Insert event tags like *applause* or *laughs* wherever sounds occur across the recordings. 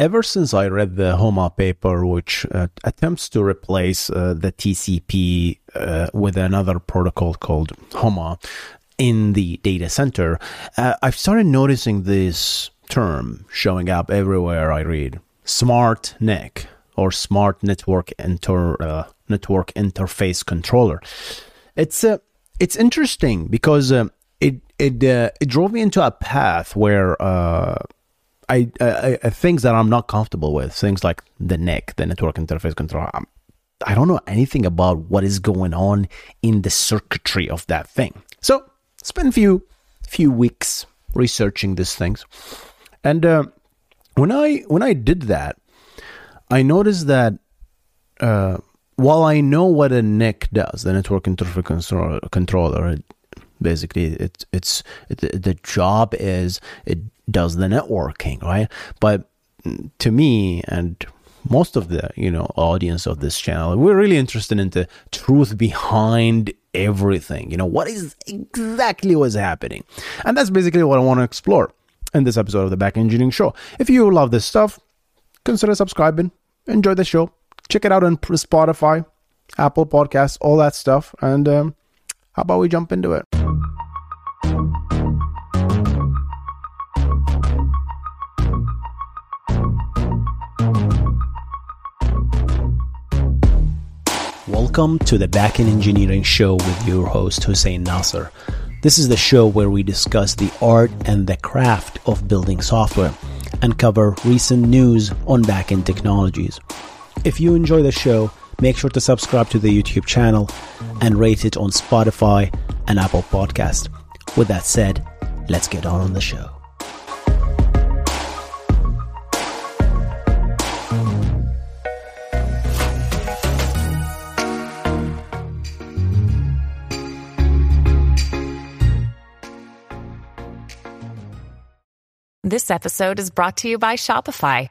ever since I read the HOMA paper, which uh, attempts to replace uh, the TCP uh, with another protocol called HOMA in the data center, uh, I've started noticing this term showing up everywhere I read smart NIC or smart network inter, uh, network interface controller. It's uh, it's interesting because it it it drove me into a path where I, I, I things that I'm not comfortable with, things like the NIC, the network interface controller. I'm, I don't know anything about what is going on in the circuitry of that thing. So spend a few few weeks researching these things, and uh, when I when I did that, I noticed that uh, while I know what a NIC does, the network interface controller, controller basically it, it's it, the job is it does the networking, right? But to me and most of the you know audience of this channel we're really interested in the truth behind everything. You know what is exactly what's happening? And that's basically what i want to explore in this episode of the back engineering show. If you love this stuff consider subscribing. Enjoy the show. Check it out on spotify apple podcasts all that stuff. And um, how about we jump into it Welcome to the Backend Engineering Show with your host, Hussein Nasser. This is the show where we discuss the art and the craft of building software and cover recent news on backend technologies. If you enjoy the show, make sure to subscribe to the YouTube channel and rate it on Spotify and Apple Podcast. With that said, let's get on on the show. This episode is brought to you by Shopify.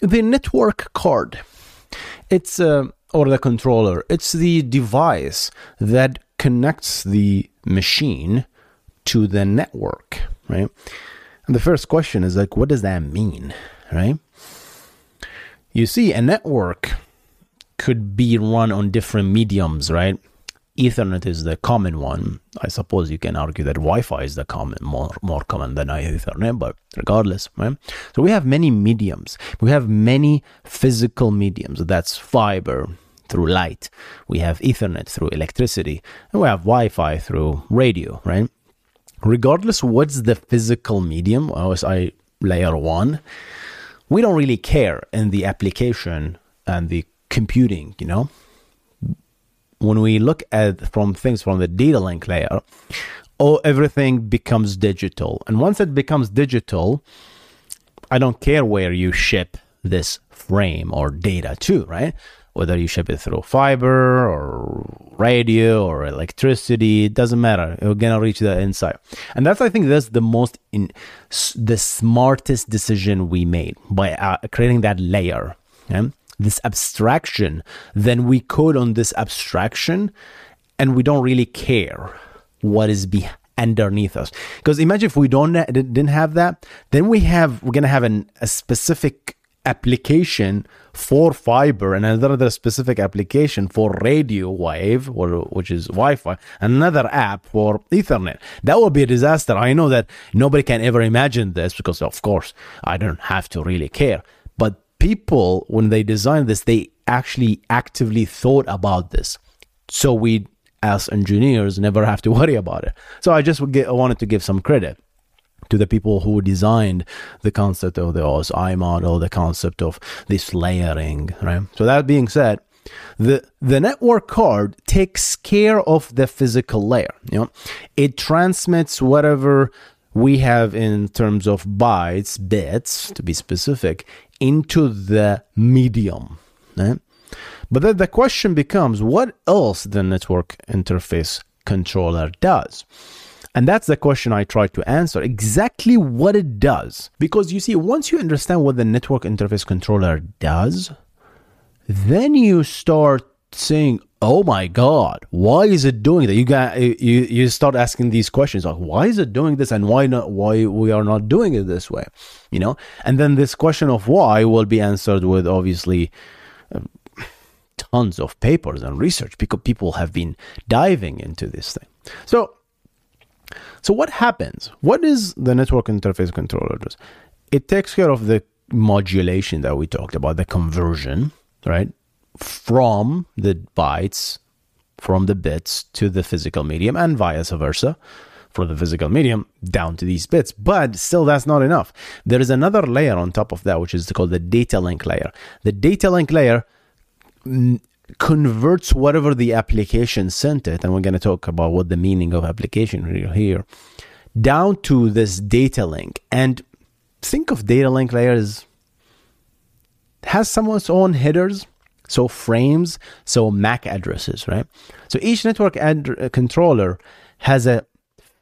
the network card. It's uh, or the controller. It's the device that connects the machine to the network, right? And the first question is like, what does that mean, right? You see, a network could be run on different mediums, right? Ethernet is the common one. I suppose you can argue that Wi-Fi is the common, more more common than Ethernet, but regardless, right? So we have many mediums. We have many physical mediums. That's fiber through light. We have Ethernet through electricity, and we have Wi-Fi through radio, right? Regardless, what's the physical medium? OSI layer one. We don't really care in the application and the computing, you know when we look at from things from the data link layer, oh, everything becomes digital. And once it becomes digital, I don't care where you ship this frame or data to, right? Whether you ship it through fiber or radio or electricity, it doesn't matter. You're gonna reach the inside, and that's I think that's the most in the smartest decision we made by uh, creating that layer. This abstraction, then we code on this abstraction and we don't really care what is be underneath us. Because imagine if we don't uh, didn't have that, then we have we're gonna have an, a specific application for fiber and another specific application for radio wave or which is wi-fi another app for ethernet. That would be a disaster. I know that nobody can ever imagine this because of course i don't have to really care people, when they designed this, they actually actively thought about this. So we, as engineers, never have to *laughs* worry about it. So I just get, I wanted to give some credit to the people who designed the concept of the OSI model, the concept of this layering, right? So that being said, the the network card takes care of the physical layer. You know, it transmits whatever we have in terms of bytes, bits to be specific, into the medium. Right? But then the question becomes what else the network interface controller does? And that's the question I try to answer exactly what it does. Because you see, once you understand what the network interface controller does, then you start saying, "Oh my God, why is it doing that?" You got you you start asking these questions like, "Why is it doing this?" and "Why not? Why we are not doing it this way?" You know, and then this question of why will be answered with obviously um, tons of papers and research because people have been diving into this thing. So, so what happens? What is the network interface controller does? It takes care of the modulation that we talked about, the conversion, right? From the bytes, from the bits to the physical medium, and vice versa for the physical medium down to these bits. But still, that's not enough. There is another layer on top of that, which is called the data link layer. The data link layer converts whatever the application sent it, and we're going to talk about what the meaning of application here, down to this data link. And think of data link layers has some of its own headers so frames, so MAC addresses, right? So each network ad- uh, controller has a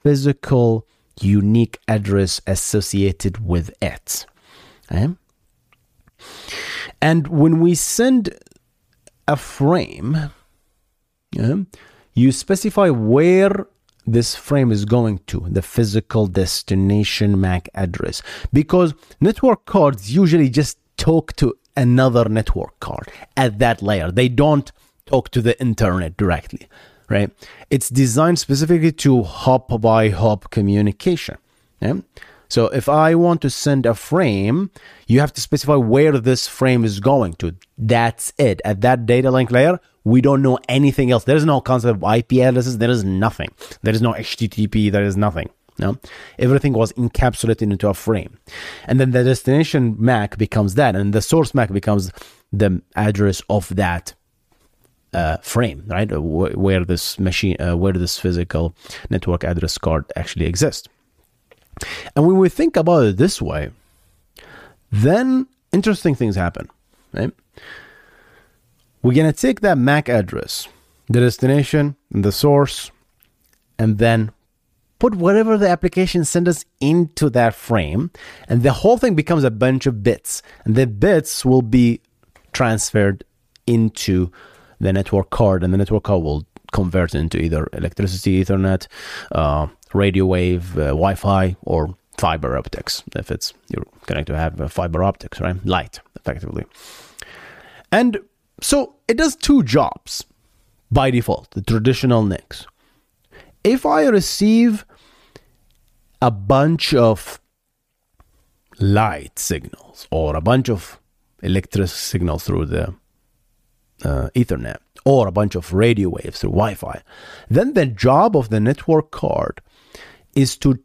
physical unique address associated with it. Okay? And when we send a frame, you specify where this frame is going to, the physical destination MAC address. Because network cards usually just talk to another network card at that layer. They don't talk to the internet directly, right? It's designed specifically to hop by hop communication. Yeah? So if I want to send a frame, you have to specify where this frame is going to. That's it. At that data link layer, we don't know anything else. There is no concept of IP addresses. There is nothing. There is no HTTP. There is nothing. No, everything was encapsulated into a frame, and then the destination MAC becomes that, and the source MAC becomes the address of that uh, frame, right? Where this machine, uh, where this physical network address card actually exists. And when we think about it this way, then interesting things happen, right? We're gonna take that MAC address, the destination, and the source, and then put whatever the application sends us into that frame, and the whole thing becomes a bunch of bits. And the bits will be transferred into the network card, and the network card will convert into either electricity, Ethernet, uh, radio wave, uh, Wi Fi, or fiber optics. If it's you're connected to have fiber optics, right? Light, effectively. And so it does two jobs by default, the traditional NICs if I receive a bunch of light signals or a bunch of electric signals through the uh, Ethernet or a bunch of radio waves through Wi Fi, then the job of the network card is to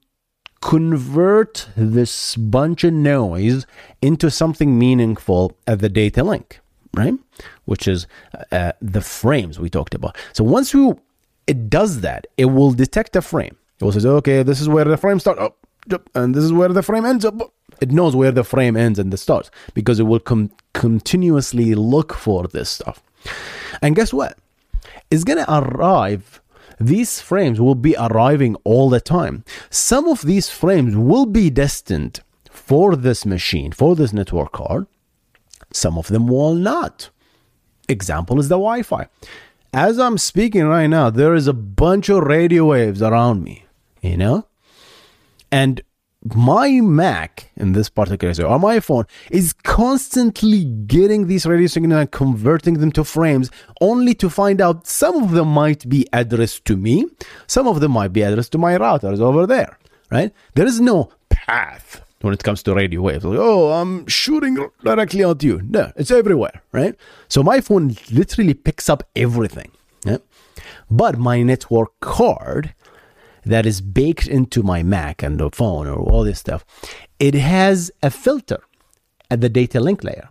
convert this bunch of noise into something meaningful at the data link, right? Which is uh, the frames we talked about. So once you it does that. It will detect a frame. It will say, okay, this is where the frame starts, oh, and this is where the frame ends. Up. It knows where the frame ends and the starts because it will com- continuously look for this stuff. And guess what? It's going to arrive. These frames will be arriving all the time. Some of these frames will be destined for this machine, for this network card. Some of them will not. Example is the Wi Fi as I'm speaking right now, there is a bunch of radio waves around me, you know? And my Mac in this particular case, or my phone, is constantly getting these radio signals and converting them to frames, only to find out some of them might be addressed to me, some of them might be addressed to my routers over there, right? There is no path when it comes to radio waves. Like, oh, I'm shooting directly at you. No, it's everywhere, right? So my phone literally picks up everything. Yeah? But my network card that is baked into my Mac and the phone or all this stuff, it has a filter at the data link layer.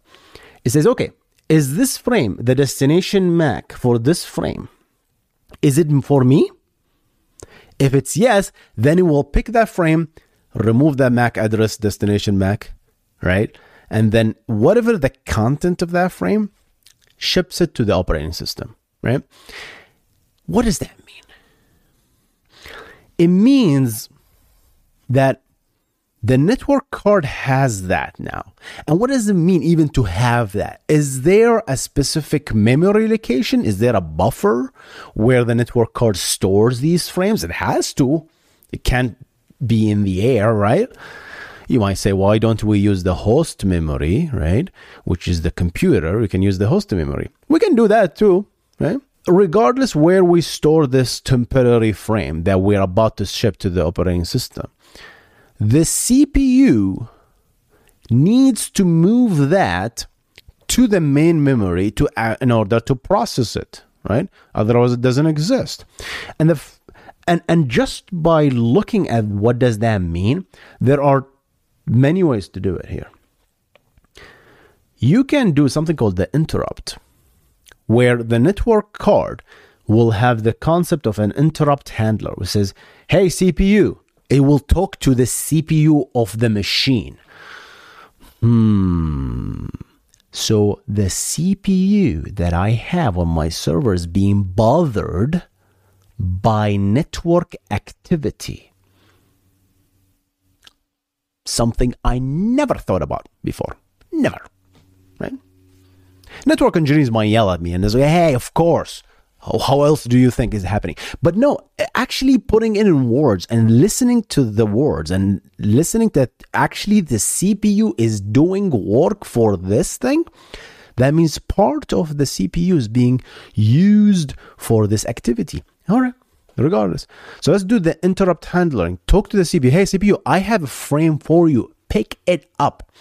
It says, okay, is this frame the destination Mac for this frame? Is it for me? If it's yes, then it will pick that frame remove that MAC address, destination MAC, right? And then whatever the content of that frame ships it to the operating system, right? What does that mean? It means that the network card has that now. And what does it mean even to have that? Is there a specific memory location? Is there a buffer where the network card stores these frames? It has to. It can't be in the air, right? You might say, why don't we use the host memory, right? Which is the computer. We can use the host memory. We can do that too, right? Regardless where we store this temporary frame that we're about to ship to the operating system the CPU needs to move that to the main memory to uh, in order to process it, right? Otherwise, it doesn't exist. And the and and just by looking at what does that mean, there are many ways to do it here. You can do something called the interrupt, where the network card will have the concept of an interrupt handler, which says, "Hey CPU, it will talk to the CPU of the machine. Hmm. So the CPU that I have on my server is being bothered by network activity. Something I never thought about before. Never. Right? Network engineers might yell at me and they say, hey, of course, how else do you think is happening? But no, actually putting it in words and listening to the words and listening that actually the CPU is doing work for this thing, that means part of the CPU is being used for this activity. All right, regardless. So let's do the interrupt handling. Talk to the CPU. Hey, CPU, I have a frame for you. Pick it up.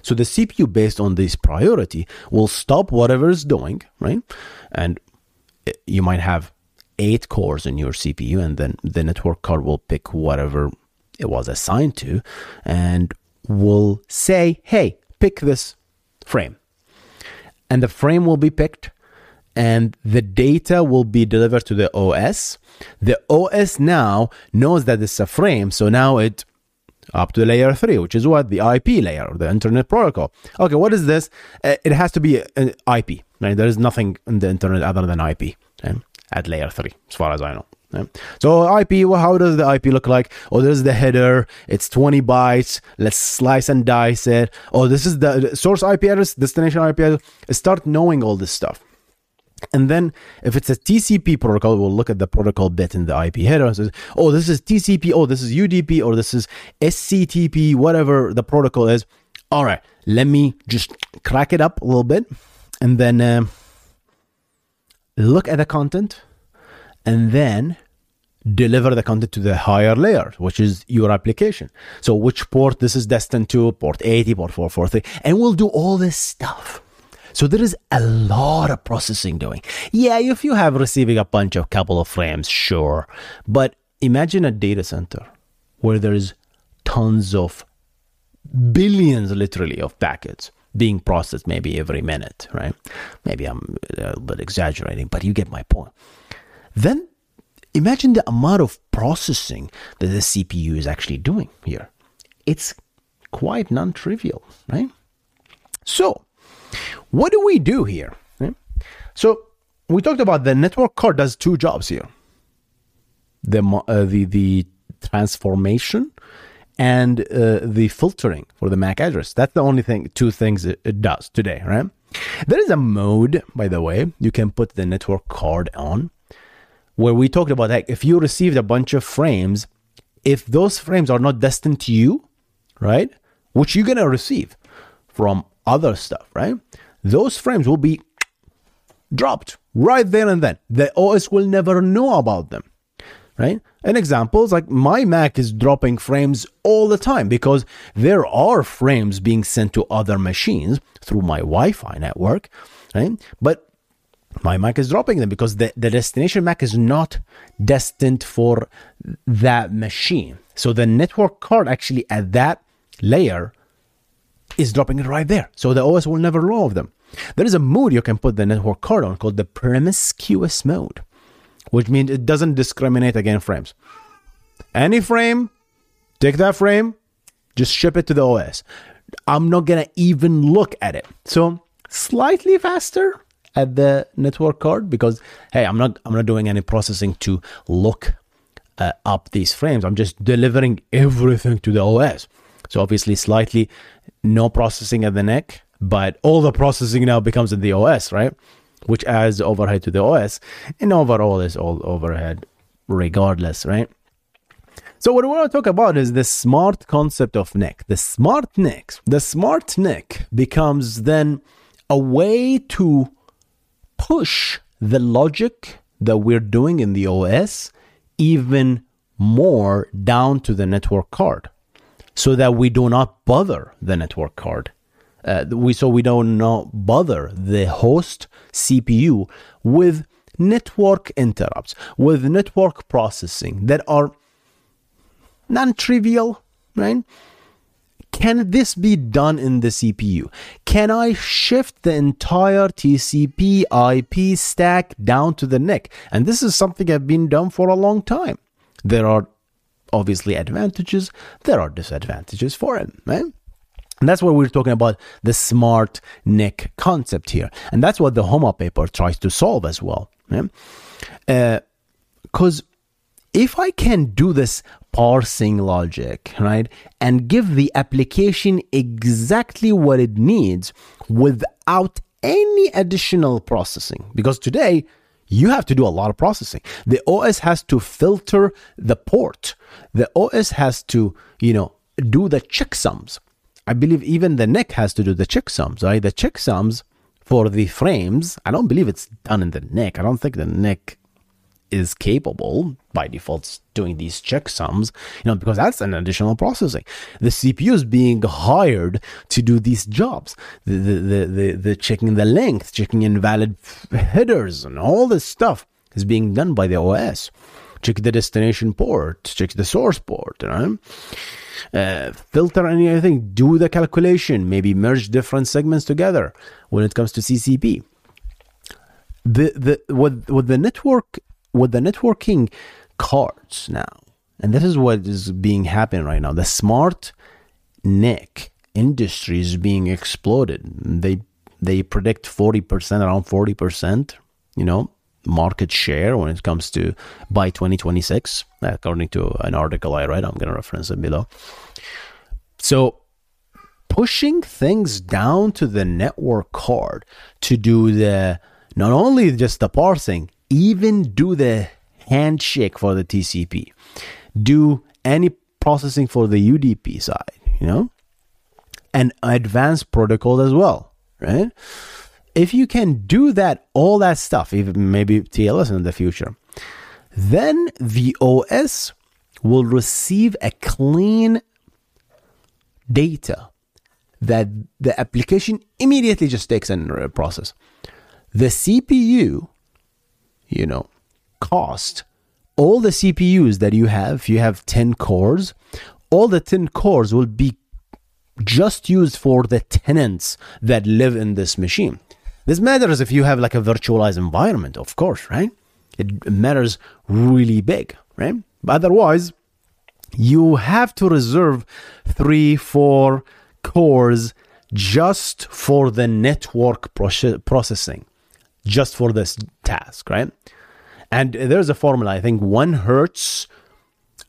So the CPU, based on this priority, will stop whatever it's doing, right? And eh, you might have eight cores in your CPU, and then the network card will pick whatever it was assigned to and will say, hey, pick this frame. And the frame will be picked, and the data will be delivered to the OS. The OS now knows that it's a frame, so now it up to layer 3 which is what? The ip layer the internet protocol. Okay what is this? Uh, it has to be an ip right? There is nothing in the internet other than ip okay? at layer 3 as far as i know so ip well, how does the ip look like? Oh there's the header. It's 20 bytes. Let's slice and dice it. Oh this is the source ip address destination ip address. Start knowing all this stuff and then if it's a TCP protocol, we'll look at the protocol bit in the IP header and says, oh, this is TCP, oh, this is UDP, or this is SCTP, whatever the protocol is. All right, let me just crack it up a little bit and then uh, look at the content and then deliver the content to the higher layer, which is your application. So which port this is destined to, port 80, port 443, and we'll do all this stuff. So there is a lot of processing doing. Yeah, if you have receiving a bunch of couple of frames, sure. But imagine a data center where there's tons of billions literally of packets being processed maybe every minute, right? Maybe I'm a little bit exaggerating, but you get my point. Then imagine the amount of processing that the CPU is actually doing here. It's quite non trivial, right? So, what do we do here? So we talked about the network card does two jobs here: the uh, the the transformation and uh, the filtering for the MAC address. That's the only thing, two things it, does today, right? There is a mode, by the way, you can put the network card on, where we talked about like if you received a bunch of frames, if those frames are not destined to you, right, which you're gonna receive from other stuff, right? Those frames will be dropped right there and then. The OS will never know about them, right? An example is like my Mac is dropping frames all the time because there are frames being sent to other machines through my Wi Fi network, right? But my Mac is dropping them because the, the destination Mac is not destined for that machine. So the network card actually at that layer is dropping it right there. So the OS will never know of them. There is a mode you can put the network card on called the promiscuous mode, which means it doesn't discriminate against frames. Any frame Take that frame, just ship it to the OS. I'm not gonna even look at it. So slightly faster at the network card because hey, I'm not I'm not doing any processing to look uh, up these frames. I'm just delivering everything to the OS. So obviously slightly no processing at the NIC, but all the processing now becomes in the OS, right? Which adds overhead to the OS, and overall is all overhead regardless, right? So what we want to talk about is the smart concept of NIC. The smart NIC, The smart NIC becomes then a way to push the logic that we're doing in the OS even more down to the network card so that we do not bother the network card. Uh, we so we don't not bother the host CPU with network interrupts, with network processing that are non-trivial, right? Can this be done in the CPU? Can I shift the entire TCP IP stack down to the NIC? And this is something I've been done for a long time. There are obviously advantages, there are disadvantages for him, right? And that's what we're talking about the smart NIC concept here. And that's what the HOMA paper tries to solve as well. Because uh, if I can do this parsing logic, right, and give the application exactly what it needs without any additional processing, because today you have to do a lot of processing. The OS has to filter the port. The OS has to, you know, do the checksums. I believe even the NIC has to do the checksums, right? The checksums for the frames, I don't believe it's done in the NIC. I don't think the NIC is capable by default doing these checksums, you know, because that's an additional processing. The CPU is being hired to do these jobs. The, the, the, the, the checking the length, checking invalid headers, and all this stuff is being done by the OS. Check the destination port, check the source port, you know? Uh, filter anything, do the calculation, maybe merge different segments together when it comes to TCP. The the what what the network with the networking cards now, and this is what is being happening right now. The smart NIC industry is being exploded. They they predict forty percent, around forty percent. You know, market share when it comes to by 2026 according to an article i read i'm to reference it below so pushing things down to the network card to do the not only just the parsing even do the handshake for the TCP, do any processing for the UDP side, you know, and advanced protocol as well, right? If you can do that, all that stuff, even maybe TLS in the future, then the OS will receive a clean data that the application immediately just takes and uh, process. The CPU you know, cost. All the CPUs that you have, if you have 10 cores, all the 10 cores will be just used for the tenants that live in this machine. This matters if you have like a virtualized environment, of course, right? It matters really big, right? But otherwise, you have to reserve three, four cores just for the network processing just for this task, right? And there's a formula. I think one hertz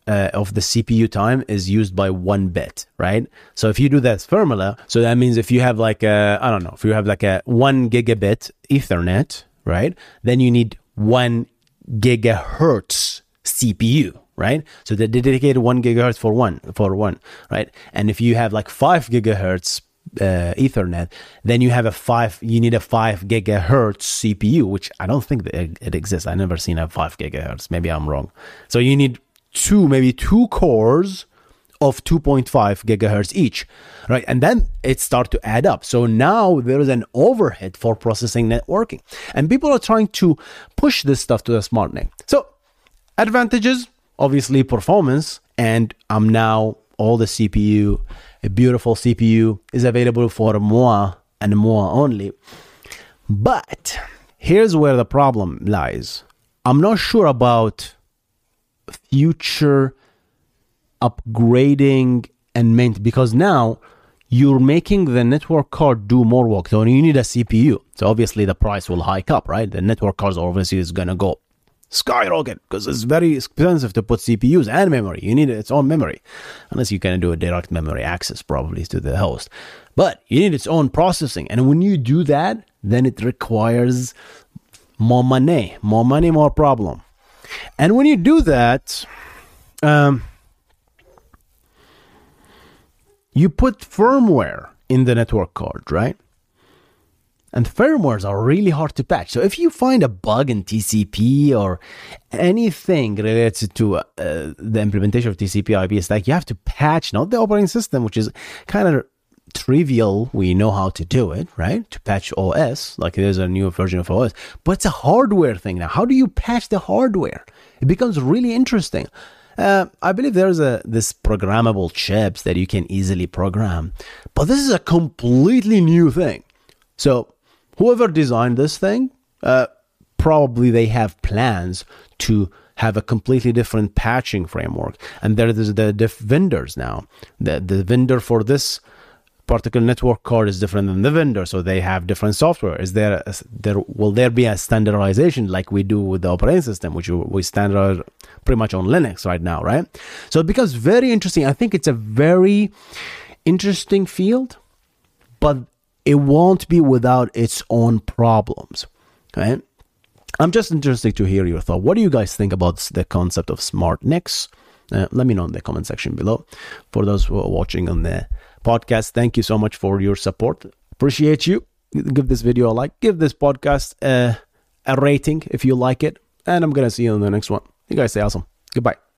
uh, of the CPU time is used by one bit, right? So if you do that formula, so that means if you have like a, I don't know, if you have like a one gigabit Ethernet, right? Then you need one gigahertz CPU, right? So the dedicated one gigahertz for one, for one, right? And if you have like five gigahertz uh, Ethernet, then you have a five. You need a five gigahertz CPU, which I don't think it, exists. I never seen a five gigahertz. Maybe I'm wrong. So you need two, maybe two cores of 2.5 gigahertz each, right? And then it start to add up. So now there is an overhead for processing networking, and people are trying to push this stuff to the smart NIC. So advantages, obviously performance, and I'm now all the CPU a beautiful CPU is available for MOA and MOA only. But here's where the problem lies. I'm not sure about future upgrading and maint because now you're making the network card do more work. So you need a CPU. So obviously the price will hike up, right? The network cards obviously is gonna go skyrocket because it's very expensive to put CPUs and memory. You need its own memory, unless you can do a direct memory access probably to the host. But you need its own processing, and when you do that, then it requires more money, more money, more problem. And when you do that, um, you put firmware in the network card, right? And firmwares are really hard to patch. So if you find a bug in TCP or anything related to uh, the implementation of TCP IP stack, you have to patch not the operating system, which is kind of trivial. We know how to do it, right? To patch OS, like there's a new version of OS, but it's a hardware thing now. How do you patch the hardware? It becomes really interesting. Uh, I believe there's a this programmable chips that you can easily program, but this is a completely new thing. So whoever designed this thing, uh, probably they have plans to have a completely different patching framework. And there is the, the vendors now. The, the vendor for this particular network card is different than the vendor, so they have different software. Is there a, there will there be a standardization like we do with the operating system, which we standardize pretty much on Linux right now, right? So it becomes very interesting. I think it's a very interesting field, but it won't be without its own problems. Okay. I'm just interested to hear your thought. What do you guys think about the concept of smart NICs? Uh, let me know in the comment section below. For those who are watching on the podcast, thank you so much for your support. Appreciate you. Give this video a like. Give this podcast a, a rating if you like it. And I'm going to see you in the next one. You guys stay awesome. Goodbye.